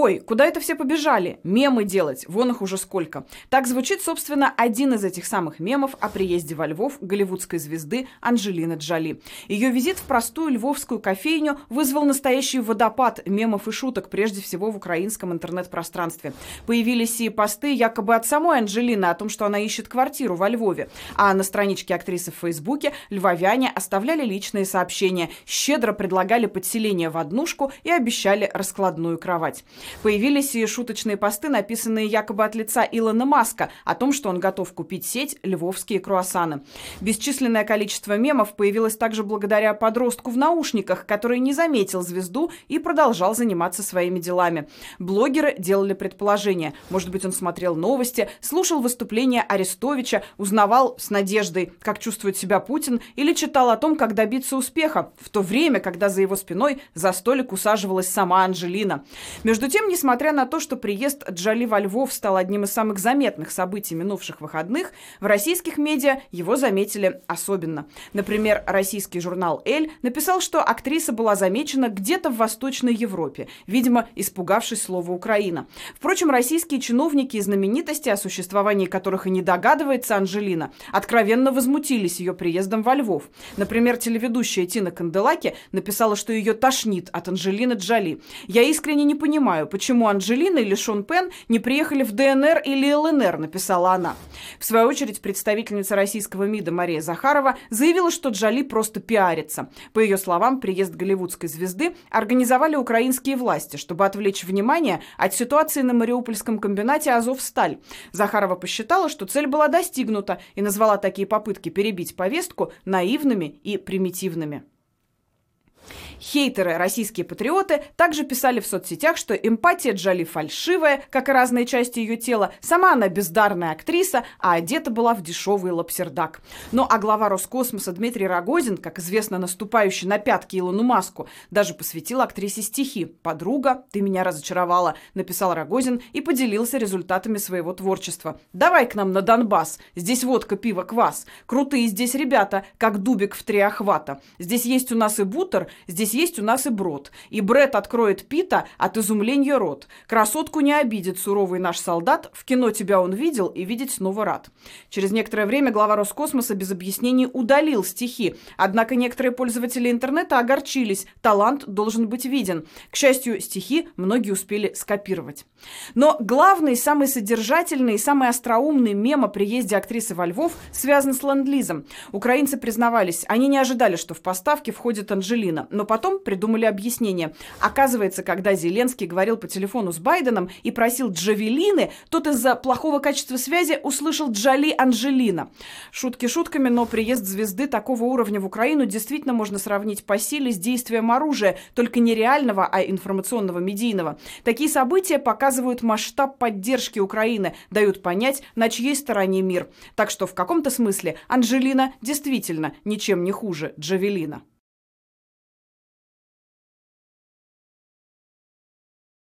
Ой, куда это все побежали? Мемы делать, вон их уже сколько. Так звучит, собственно, один из этих самых мемов о приезде во Львов голливудской звезды Анджелины Джоли. Ее визит в простую львовскую кофейню вызвал настоящий водопад мемов и шуток, прежде всего в украинском интернет-пространстве. Появились и посты якобы от самой Анджелины о том, что она ищет квартиру во Львове. А на страничке актрисы в Фейсбуке львовяне оставляли личные сообщения, щедро предлагали подселение в однушку и обещали раскладную кровать. Появились и шуточные посты, написанные якобы от лица Илона Маска, о том, что он готов купить сеть «Львовские круассаны». Бесчисленное количество мемов появилось также благодаря подростку в наушниках, который не заметил звезду и продолжал заниматься своими делами. Блогеры делали предположения. Может быть, он смотрел новости, слушал выступления Арестовича, узнавал с надеждой, как чувствует себя Путин, или читал о том, как добиться успеха, в то время, когда за его спиной за столик усаживалась сама Анжелина. Между тем, несмотря на то, что приезд Джоли во Львов стал одним из самых заметных событий минувших выходных, в российских медиа его заметили особенно. Например, российский журнал «Эль» написал, что актриса была замечена где-то в Восточной Европе, видимо, испугавшись слова «Украина». Впрочем, российские чиновники и знаменитости, о существовании которых и не догадывается Анжелина, откровенно возмутились ее приездом во Львов. Например, телеведущая Тина Канделаки написала, что ее тошнит от Анжелины Джоли. «Я искренне не понимаю, понимаю, почему Анджелина или Шон Пен не приехали в ДНР или ЛНР», написала она. В свою очередь, представительница российского МИДа Мария Захарова заявила, что Джоли просто пиарится. По ее словам, приезд голливудской звезды организовали украинские власти, чтобы отвлечь внимание от ситуации на Мариупольском комбинате «Азовсталь». Захарова посчитала, что цель была достигнута и назвала такие попытки перебить повестку наивными и примитивными. Хейтеры, российские патриоты, также писали в соцсетях, что эмпатия Джоли фальшивая, как и разные части ее тела, сама она бездарная актриса, а одета была в дешевый лапсердак. Ну а глава Роскосмоса Дмитрий Рогозин, как известно, наступающий на пятки Илону Маску, даже посвятил актрисе стихи «Подруга, ты меня разочаровала», написал Рогозин и поделился результатами своего творчества. «Давай к нам на Донбасс, здесь водка, пиво, квас. Крутые здесь ребята, как дубик в три охвата. Здесь есть у нас и бутер, здесь есть у нас и брод. И Бред откроет Пита от изумления рот. Красотку не обидит суровый наш солдат. В кино тебя он видел и видеть снова рад. Через некоторое время глава Роскосмоса без объяснений удалил стихи. Однако некоторые пользователи интернета огорчились. Талант должен быть виден. К счастью, стихи многие успели скопировать. Но главный, самый содержательный и самый остроумный мем о приезде актрисы во Львов связан с ленд-лизом. Украинцы признавались, они не ожидали, что в поставки входит Анжелина, но потом потом придумали объяснение. Оказывается, когда Зеленский говорил по телефону с Байденом и просил Джавелины, тот из-за плохого качества связи услышал Джоли Анжелина. Шутки шутками, но приезд звезды такого уровня в Украину действительно можно сравнить по силе с действием оружия, только не реального, а информационного, медийного. Такие события показывают масштаб поддержки Украины, дают понять, на чьей стороне мир. Так что в каком-то смысле Анжелина действительно ничем не хуже Джавелина.